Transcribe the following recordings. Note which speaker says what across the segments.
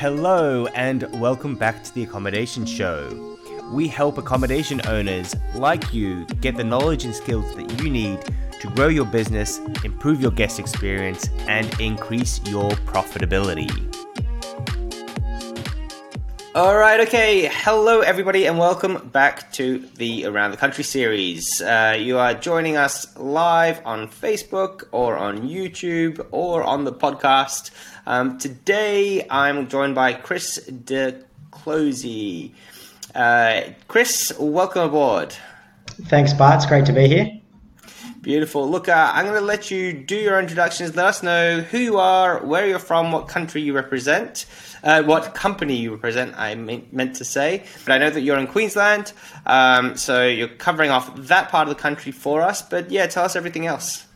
Speaker 1: Hello, and welcome back to the Accommodation Show. We help accommodation owners like you get the knowledge and skills that you need to grow your business, improve your guest experience, and increase your profitability. All right, okay. Hello, everybody, and welcome back to the Around the Country series. Uh, you are joining us live on Facebook or on YouTube or on the podcast. Um, today, I'm joined by Chris DeClosey. Uh, Chris, welcome aboard.
Speaker 2: Thanks, Bart. It's great to be here.
Speaker 1: Beautiful. Look, uh, I'm going to let you do your introductions. Let us know who you are, where you're from, what country you represent, uh, what company you represent, I meant to say. But I know that you're in Queensland, um, so you're covering off that part of the country for us. But yeah, tell us everything else.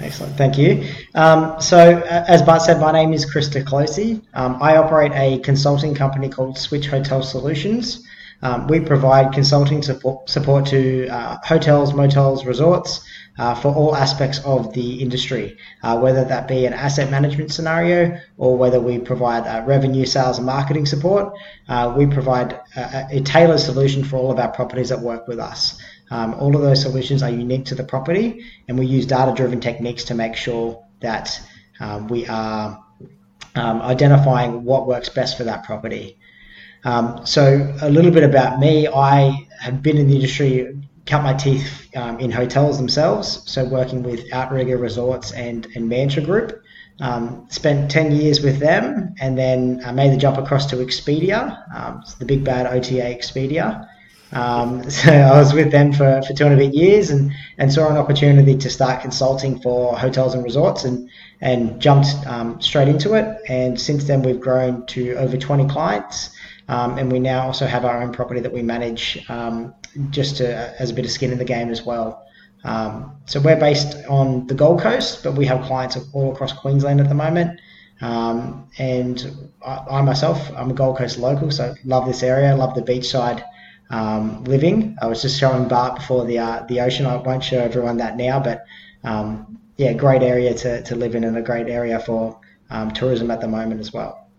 Speaker 2: Excellent, thank you. Um, so, uh, as Bart said, my name is Chris DeClosey. Um, I operate a consulting company called Switch Hotel Solutions. Um, we provide consulting support, support to uh, hotels, motels, resorts uh, for all aspects of the industry, uh, whether that be an asset management scenario or whether we provide uh, revenue, sales, and marketing support. Uh, we provide a, a, tailored solution for all of our properties that work with us. Um, all of those solutions are unique to the property, and we use data driven techniques to make sure that um, we are um, identifying what works best for that property. Um, so a little bit about me. I have been in the industry, cut my teeth um, in hotels themselves. So working with Outrigger Resorts and and Mantra Group. Um, spent 10 years with them and then I made the jump across to Expedia, um, the big bad OTA Expedia. Um, so I was with them for, for two and a bit years and, and saw an opportunity to start consulting for hotels and resorts and, and jumped um, straight into it. And since then, we've grown to over 20 clients. Um, and we now also have our own property that we manage um, just to, as a bit of skin in the game as well. Um, so we're based on the Gold Coast, but we have clients all across Queensland at the moment. Um, and I, I, myself, I'm a Gold Coast local, so love this area, love the beachside um, living. I was just showing Bart before the uh, the ocean. I won't show everyone that now, but um, yeah, great area to, to live in and a great area for tourism at the moment as well.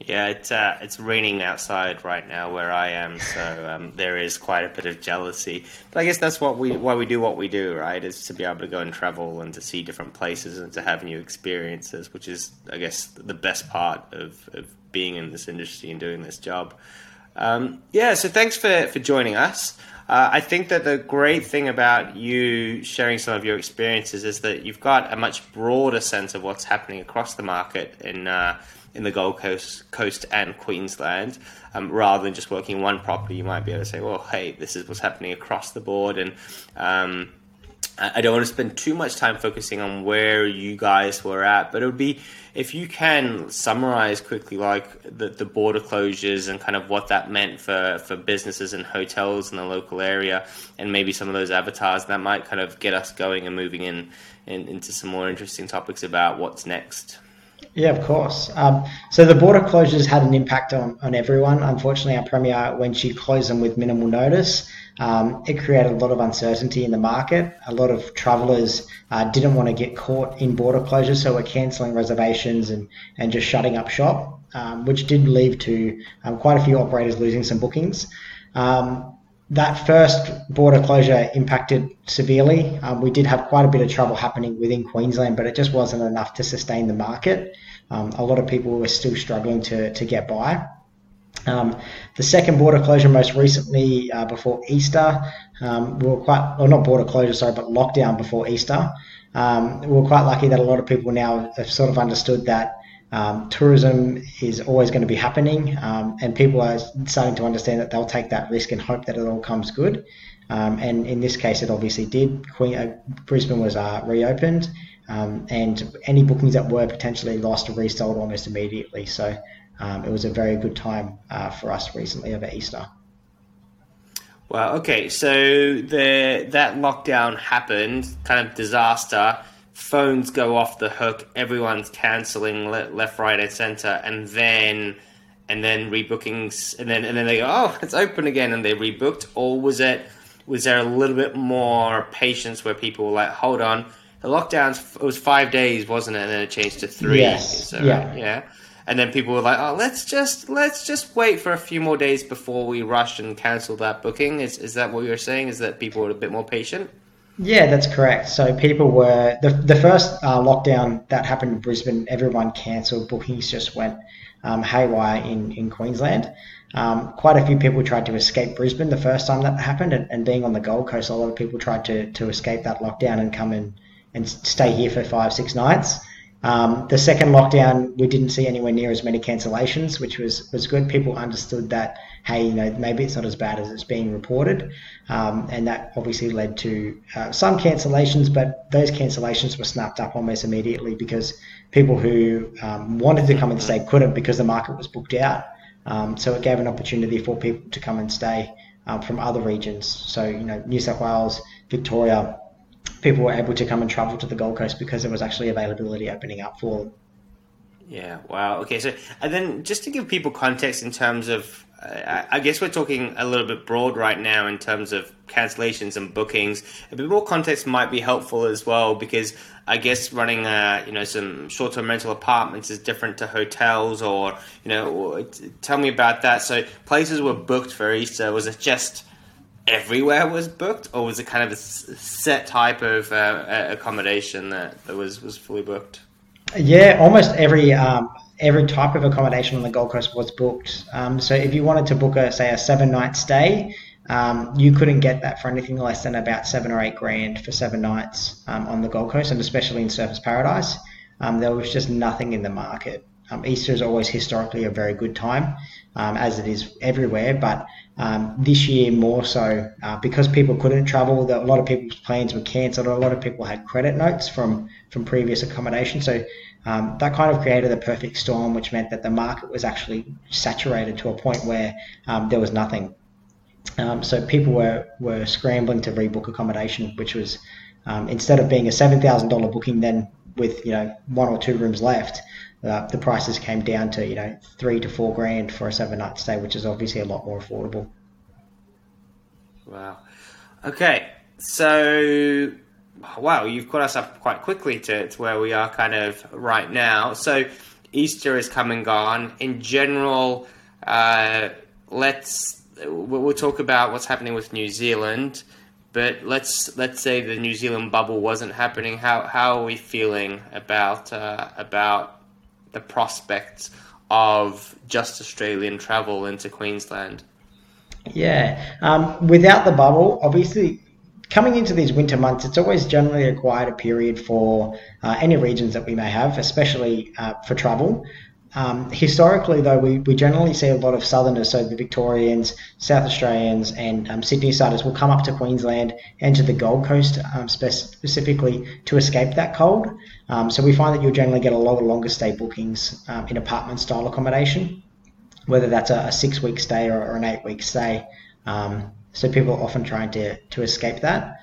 Speaker 1: Yeah, it's uh, it's raining outside right now where I am, so um, there is quite a bit of jealousy. But I guess that's what we why we do what we do, right? Is to be able to go and travel and to see different places and to have new experiences, which is, I guess, the best part of, of being in this industry and doing this job. Um, yeah, so thanks for for joining us. Uh, I think that the great thing about you sharing some of your experiences is that you've got a much broader sense of what's happening across the market in. Uh, in the Gold Coast, Coast and Queensland, um, rather than just working one property. You might be able to say, well, hey, this is what's happening across the board, and um, I don't want to spend too much time focusing on where you guys were at, but it would be if you can summarize quickly, like the, the border closures and kind of what that meant for, for businesses and hotels in the local area, and maybe some of those avatars that might kind of get us going and moving in, in into some more interesting topics about what's next.
Speaker 2: Yeah, of course. Um, so the border closures had an impact on, on everyone. Unfortunately, our Premier, when she closed them with minimal notice, um, it created a lot of uncertainty in the market. A lot of travellers uh, didn't want to get caught in border closures, so were cancelling reservations and, and just shutting up shop, um, which did lead to um, quite a few operators losing some bookings. Um, that first border closure impacted severely. Um, we did have quite a bit of trouble happening within Queensland, but it just wasn't enough to sustain the market. Um, a lot of people were still struggling to, to get by. Um, the second border closure, most recently uh, before Easter, um, we were quite, or not border closure, sorry, but lockdown before Easter. Um, we were quite lucky that a lot of people now have sort of understood that um, tourism is always going to be happening, um, and people are starting to understand that they'll take that risk and hope that it all comes good. Um, and in this case, it obviously did. Queen, uh, Brisbane was uh, reopened, and any bookings that were potentially lost were resold almost immediately. So um, it was a very good time uh, for us recently over Easter.
Speaker 1: Well, okay, so the that lockdown happened, kind of disaster. Phones go off the hook, everyone's canceling left, right, and center, and then and then rebookings, and then and then they go, oh, it's open again, and they rebooked, or was it was there a little bit more patience where people were like, hold on, the lockdowns it was five days, wasn't it, and then it changed to three,
Speaker 2: yes, so, yeah,
Speaker 1: yeah. And then people were like, "Oh, let's just let's just wait for a few more days before we rush and cancel that booking." Is is that what you're saying? Is that people were a bit more patient?
Speaker 2: Yeah, that's correct. So people were the the first uh, lockdown that happened in Brisbane. Everyone cancelled bookings, just went um, haywire in in Queensland. Um, quite a few people tried to escape Brisbane the first time that happened, and, and, being on the Gold Coast, a lot of people tried to to escape that lockdown and come in and stay here for five six nights. Um, the second lockdown, we didn't see anywhere near as many cancellations, which was, was good. People understood that, hey, you know, maybe it's not as bad as it's being reported. Um, and that obviously led to uh, some cancellations, but those cancellations were snapped up almost immediately because people who um, wanted to come and stay couldn't because the market was booked out. Um, so it gave an opportunity for people to come and stay um, from other regions. So, you know, New South Wales, Victoria, people were able to come and travel to the Gold Coast because there was actually availability opening up for them.
Speaker 1: Yeah, wow. Okay, so and then just to give people context in terms of, uh, I guess we're talking a little bit broad right now in terms of cancellations and bookings. A bit more context might be helpful as well because I guess running, uh, you know, some short-term rental apartments is different to hotels, or you know, tell me about that. So places were booked for Easter. Was it just everywhere was booked, or was it kind of a set type of uh, accommodation that, that was was fully booked?
Speaker 2: Yeah, almost every um, every type of accommodation on the Gold Coast was booked. Um, so if you wanted to book a say a seven night stay, um, you couldn't get that for anything less than about seven or eight grand for seven nights um, on the Gold Coast, and especially in Surfers Paradise. Um, there was just nothing in the market. Um, Easter is always historically a very good time, as it is everywhere, but um, this year, more so uh, because people couldn't travel, a lot of people's plans were cancelled. A lot of people had credit notes from from previous accommodation, so um, that kind of created a perfect storm, which meant that the market was actually saturated to a point where um, there was nothing. Um, so people were were scrambling to rebook accommodation, which was um, instead of being a seven thousand dollar booking, then with you know one or two rooms left, uh, the prices came down to you know three to four grand for a seven night stay, which is obviously a lot more affordable.
Speaker 1: Wow. Okay, so wow, you've caught us up quite quickly to, to where we are kind of right now. So Easter is come and gone. In general, uh, let's we'll talk about what's happening with New Zealand. But let's let's say the New Zealand bubble wasn't happening. How how are we feeling about uh, about the prospects of just Australian travel into Queensland?
Speaker 2: Yeah, um, without the bubble, obviously coming into these winter months, it's always generally a quieter period for uh, any regions that we may have, especially uh, for travel. Um, historically, though, we, we generally see a lot of Southerners, so the Victorians, South Australians, and um, Sydney siders will come up to Queensland and to the Gold Coast um, spe- specifically to escape that cold. Um, so we find that you'll generally get a lot of longer stay bookings um, in apartment style accommodation, whether that's a, a six week stay or, or, an eight week stay. Um, so people are often trying to, to escape that.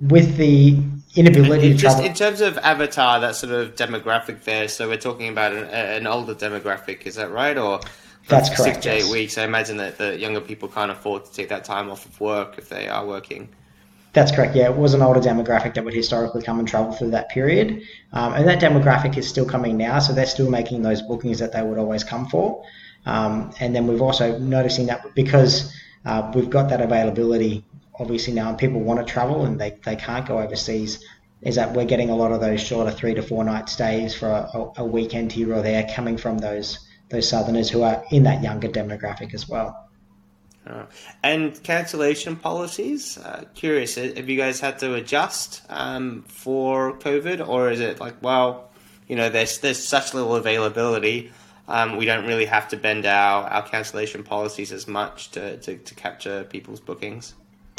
Speaker 2: with the inability
Speaker 1: to just in terms of avatar that sort of demographic there so we're talking about an, an older demographic is that right? Or
Speaker 2: that's correct
Speaker 1: six to eight yes. weeks. I imagine that the younger people can't afford to take that time off of work if they are working.
Speaker 2: That's correct yeah. It was an older demographic that would historically come and travel through that period. Um, and that demographic is still coming now so they're still making those bookings that they would always come for. Um, and then we've also noticing that because uh, we've got that availability obviously now people want to travel and they, they can't go overseas is that we're getting a lot of those shorter three to four night stays for a, a weekend here or there coming from those those southerners who are in that younger demographic as well.
Speaker 1: Uh, and cancellation policies. Uh, curious, have you guys had to adjust um, for COVID, or is it like, well, you know, there's there's such little availability, um, we don't really have to bend our, our cancellation policies as much to, to, to capture people's bookings.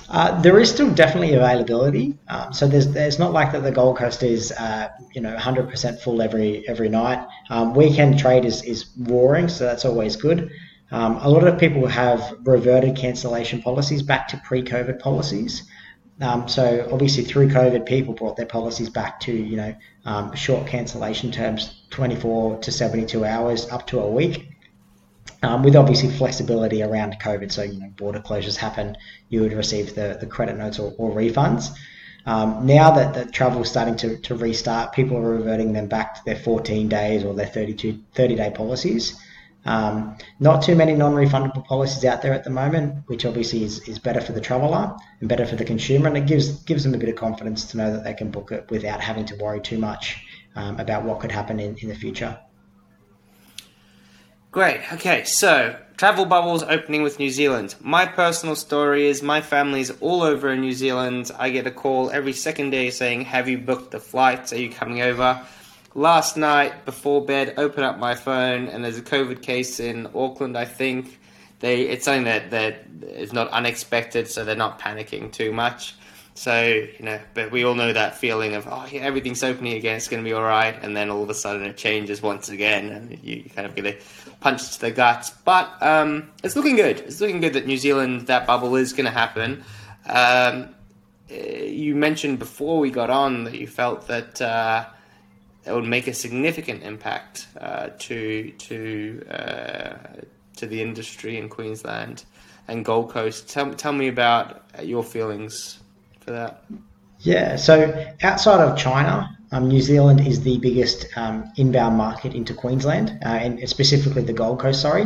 Speaker 2: Uh, there is still definitely availability. Um, so there's there's not like that the Gold Coast is uh, you know 100% full every every night. Um, weekend trade is is roaring, so that's always good. Um, a lot of people have reverted cancellation policies back to pre-COVID policies. Um, so obviously through COVID, people brought their policies back to you know um, short cancellation terms, 24 to 72 hours, up to a week um, with obviously flexibility around COVID. So, you know, border closures happen, you would receive the, the credit notes or, or refunds. Um, now that the travel is starting to, to restart, people are reverting them back to their 14 days or their 32, 30 day policies. Um, not too many non-refundable policies out there at the moment, which obviously is, is better for the traveller and better for the consumer, and it gives gives them a bit of confidence to know that they can book it without having to worry too much um, about what could happen in, in the future.
Speaker 1: Great. Okay, so travel bubbles opening with New Zealand. My personal story is my family's all over in New Zealand. I get a call every second day saying, "Have you booked the flights? Are you coming over?" Last night before bed, open up my phone and there's a COVID case in Auckland. I think they it's something that that is not unexpected, so they're not panicking too much. So, you know, but we all know that feeling of, oh, yeah, everything's opening again, it's going to be all right. And then all of a sudden it changes once again, and you, you kind of get a punch to the guts. But um, it's looking good. It's looking good that New Zealand, that bubble is going to happen. Um, eh, you mentioned before we got on that you felt that uh, it would make a significant impact uh, to to uh, to the industry in Queensland and Gold Coast. Tell, tell me about your feelings for that?
Speaker 2: Yeah, so outside of China, um, New Zealand is the biggest um, inbound market into Queensland, uh, and specifically the Gold Coast. Sorry,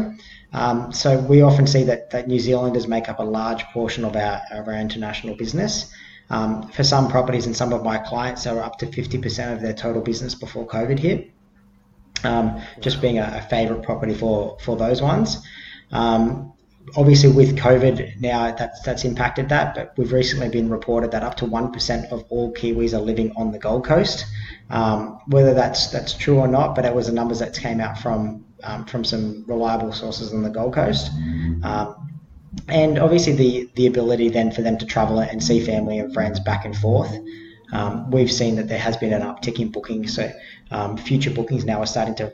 Speaker 2: um, so we often see that, that New Zealanders make up a large portion of our of our international business. Um, for some properties and some of my clients, they were up to fifty percent of their total business before COVID hit. Um, just being a, a favourite property for for those ones. Um, obviously with COVID now that's that's impacted that, but we've recently been reported that up to one percent of all Kiwis are living on the Gold Coast. Um, whether that's that's true or not, but it was the numbers that came out from um, from some reliable sources on the Gold Coast. Um, and obviously the the ability then for them to travel and see family and friends back and forth. Um, we've seen that there has been an uptick in bookings, so um, future bookings now are starting to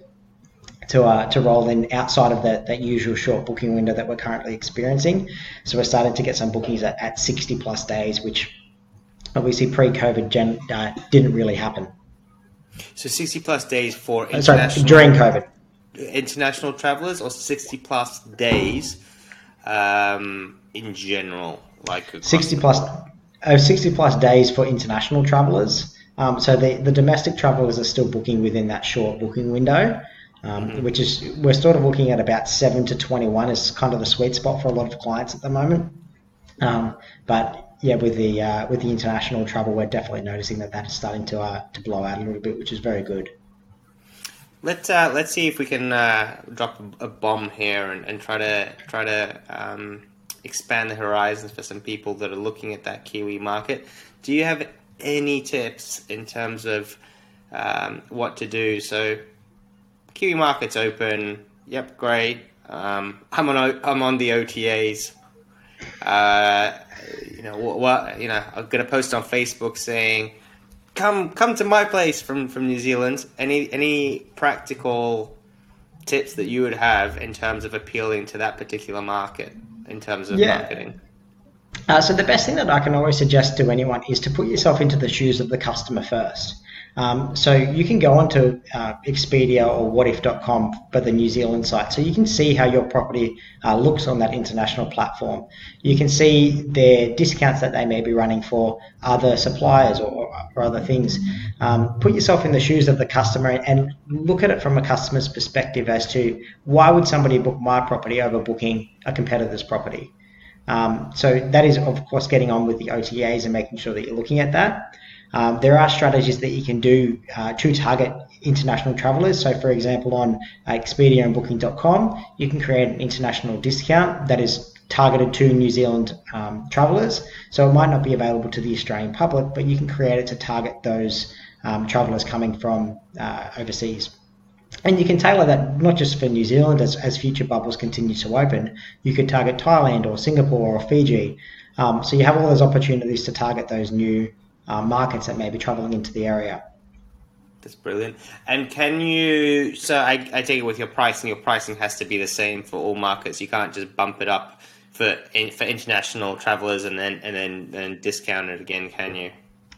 Speaker 2: to uh, to roll in outside of that that usual short booking window that we're currently experiencing. So we're starting to get some bookings at, at 60 plus days, which obviously pre-COVID gen, uh, didn't really happen.
Speaker 1: So 60 plus days for
Speaker 2: international, sorry, during COVID.
Speaker 1: International travelers or 60 plus days um, in general? like
Speaker 2: 60 plus, uh, 60 plus days for international travelers. Um, so the, the domestic travelers are still booking within that short booking window um, mm-hmm. which is we're sort of looking at about seven to twenty one is kind of the sweet spot for a lot of clients at the moment. Um, but yeah, with the uh, with the international travel, we're definitely noticing that that is starting to uh, to blow out a little bit, which is very good.
Speaker 1: Let's uh, let's see if we can uh, drop a bomb here and, and try to try to um, expand the horizons for some people that are looking at that Kiwi market. Do you have any tips in terms of um, what to do? So Kiwi market's open. Yep, great. Um, I'm on I'm on the OTAs. Uh, you know what, what? You know, I'm gonna post on Facebook saying, "Come come to my place from from New Zealand." Any any practical tips that you would have in terms of appealing to that particular market in terms of yeah. marketing?
Speaker 2: Uh, so the best thing that I can always suggest to anyone is to put yourself into the shoes of the customer first. Um, so you can go onto uh, Expedia or wotif.com, for the New Zealand site, so you can see how your property uh, looks on that international platform. You can see their discounts that they may be running for other suppliers or, or other things. Um, put yourself in the shoes of the customer and look at it from a customer's perspective as to why would somebody book my property over booking a competitor's property. Um, so that is, of course, getting on with the OTAs and making sure that you're looking at that. Um, there are strategies that you can do uh, to target international travelers. So, for example, on uh, Expedia and Booking.com, you can create an international discount that is targeted to New Zealand um, travelers. So, it might not be available to the Australian public, but you can create it to target those um, travelers coming from uh, overseas. And you can tailor that not just for New Zealand as, as future bubbles continue to open. You could target Thailand or Singapore or Fiji. Um, so you have all those opportunities to target those new uh, markets that may be traveling into the area.
Speaker 1: That's brilliant. And can you? So I, I take it with your pricing. Your pricing has to be the same for all markets. You can't just bump it up for for international travelers and then and then then discount it again, can you?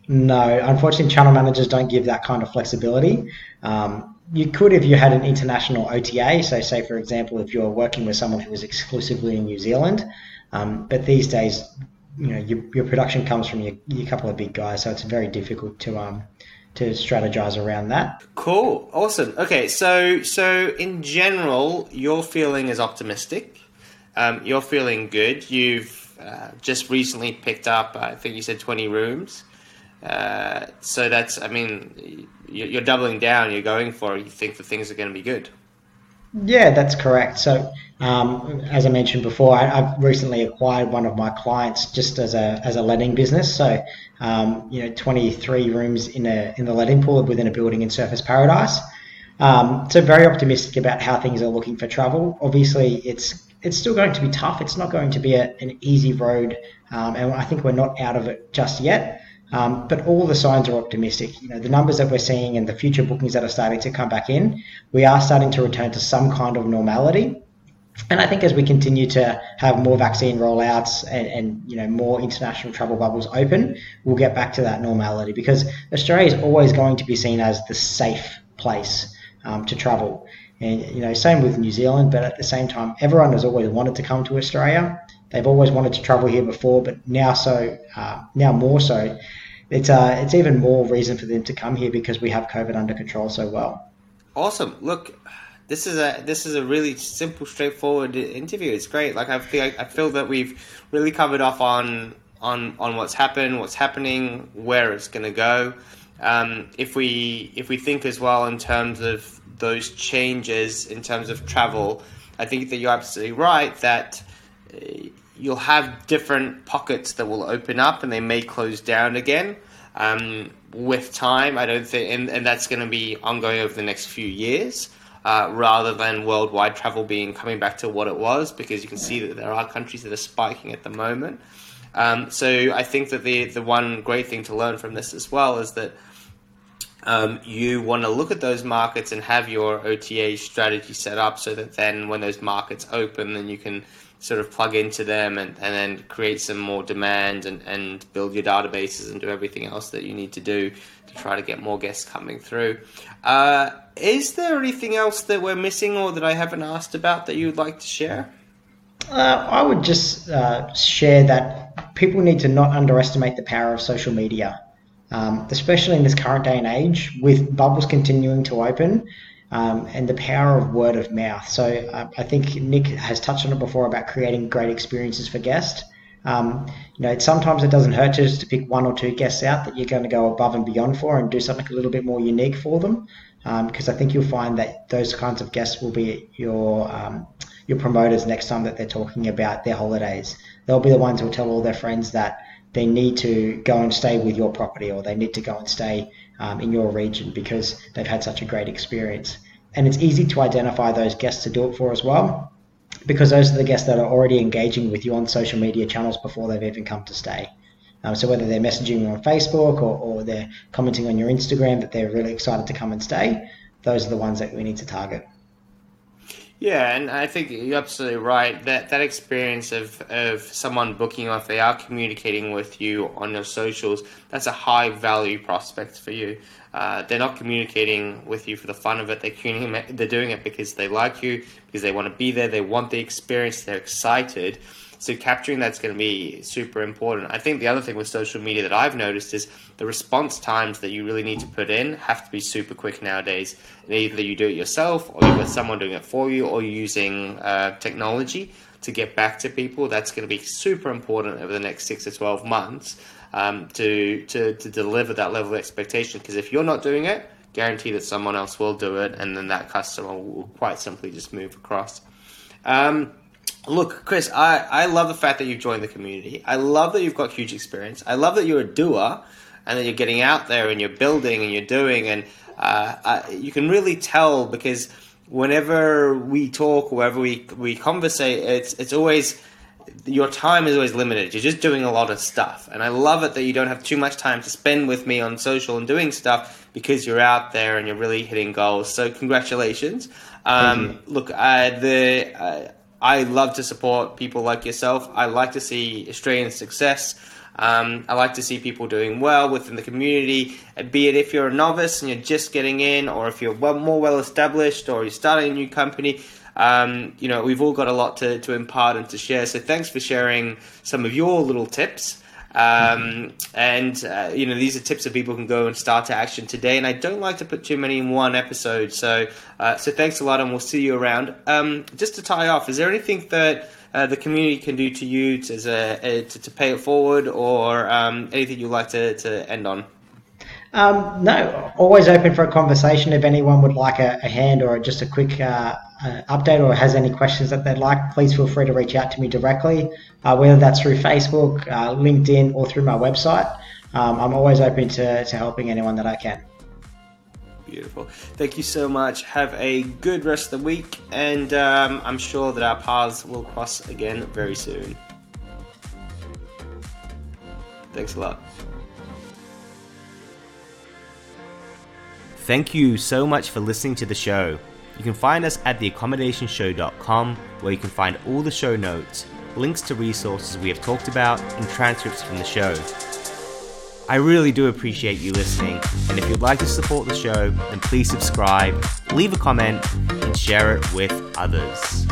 Speaker 2: No, unfortunately, channel managers don't give that kind of flexibility. Um, you could if you had an international OTA. So, say for example, if you're working with someone who is exclusively in New Zealand, um, but these days you know your, your production comes from your, your couple of big guys, so it's very difficult to um to strategize around that.
Speaker 1: Cool, awesome. Okay, so so in general, your feeling is optimistic. Um, you're feeling good. You've uh, just recently picked up, I think you said twenty rooms. Uh, so that's, I mean, you're doubling down. You're going for it. You think that things are going to be good.
Speaker 2: Yeah, that's correct. So, um, as I mentioned before, I, have recently acquired one of my clients just as a as a letting business. So, um, you know, 23 rooms in a in the letting pool within a building in Surfers Paradise. Um, so, very optimistic about how things are looking for travel. Obviously, it's it's still going to be tough. It's not going to be a, an easy road, um, and I think we're not out of it just yet. Um, but all the signs are optimistic. You know, the numbers that we're seeing and the future bookings that are starting to come back in, we are starting to return to some kind of normality. And I think as we continue to have more vaccine rollouts and, and you know more international travel bubbles open, we'll get back to that normality because Australia is always going to be seen as the safe place um, to travel. And you know, same with New Zealand, but at the same time, everyone has always wanted to come to Australia. They've always wanted to travel here before, but now so uh, now more so it's uh, it's even more reason for them to come here because we have COVID under control so well.
Speaker 1: Awesome. Look, this is a this is a really simple, straightforward interview. It's great. Like I feel I feel that we've really covered off on on on what's happened, what's happening, where it's going to go. Um, if we if we think as well in terms of those changes in terms of travel, I think that you're absolutely right that you'll have different pockets that will open up and they may close down again um, with time. I don't think, and, and that's going to be ongoing over the next few years. Uh, rather than worldwide travel being coming back to what it was, because you can see that there are countries that are spiking at the moment. Um, so I think that the the one great thing to learn from this as well is that um, you want to look at those markets and have your OTA strategy set up so that then when those markets open, then you can sort of plug into them and, and then create some more demand and, and build your databases and do everything else that you need to do to try to get more guests coming through. Uh, is there anything else that we're missing or that I haven't asked about that you would like to share?
Speaker 2: Uh, I would just uh, share that people need to not underestimate the power of social media, um, especially in this current day and age with bubbles continuing to open um, and the power of word of mouth. So uh, I think Nick has touched on it before about creating great experiences for guests. Um, you know, sometimes it doesn't hurt just to pick one or two guests out that you're going to go above and beyond for and do something a little bit more unique for them. Because um, I think you'll find that those kinds of guests will be your um, your promoters next time that they're talking about their holidays. They'll be the ones who'll tell all their friends that they need to go and stay with your property or they need to go and stay um, in your region because they've had such a great experience. And it's easy to identify those guests to do it for as well because those are the guests that are already engaging with you on social media channels before they've even come to stay. Um, so whether they're messaging you on Facebook or, or they're commenting on your Instagram that they're really excited to come and stay, those are the ones that we need to target.
Speaker 1: Yeah, and I think you're absolutely right. That that experience of, of someone booking off, they are communicating with you on your socials. That's a high value prospect for you. Uh, they're not communicating with you for the fun of it. They're they're doing it because they like you, because they want to be there. They want the experience. They're excited. So capturing that's going to be super important. I think the other thing with social media that I've noticed is the response times that you really need to put in have to be super quick nowadays. either you do it yourself, or you've got someone doing it for you, or you're using uh, technology to get back to people. That's going to be super important over the next six to twelve months um, to, to to deliver that level of expectation. Because if you're not doing it, guarantee that someone else will do it, and then that customer will quite simply just move across. Um, Look, Chris, I, I love the fact that you've joined the community. I love that you've got huge experience. I love that you're a doer and that you're getting out there and you're building and you're doing. And uh, uh, you can really tell because whenever we talk, wherever we, we conversate, it's, it's always your time is always limited. You're just doing a lot of stuff. And I love it that you don't have too much time to spend with me on social and doing stuff because you're out there and you're really hitting goals. So, congratulations. Um, look, uh, the. Uh, I love to support people like yourself. I like to see Australian success. Um, I like to see people doing well within the community, be it if you're a novice and you're just getting in, or if you're well, more well established, or you're starting a new company. Um, you know, we've all got a lot to, to impart and to share. So thanks for sharing some of your little tips. Um, and uh, you know these are tips that people can go and start to action today. And I don't like to put too many in one episode, so uh, so thanks a lot, and we'll see you around. Um, just to tie off, is there anything that uh, the community can do to you to, to, to pay it forward, or um, anything you'd like to, to end on?
Speaker 2: Um, no, always open for a conversation. If anyone would like a, a hand or just a quick uh, uh, update or has any questions that they'd like, please feel free to reach out to me directly, uh, whether that's through Facebook, uh, LinkedIn, or through my website. Um, I'm always open to, to helping anyone that I can.
Speaker 1: Beautiful. Thank you so much. Have a good rest of the week, and um, I'm sure that our paths will cross again very soon. Thanks a lot. Thank you so much for listening to the show. You can find us at theaccommodationshow.com where you can find all the show notes, links to resources we have talked about, and transcripts from the show. I really do appreciate you listening, and if you'd like to support the show, then please subscribe, leave a comment, and share it with others.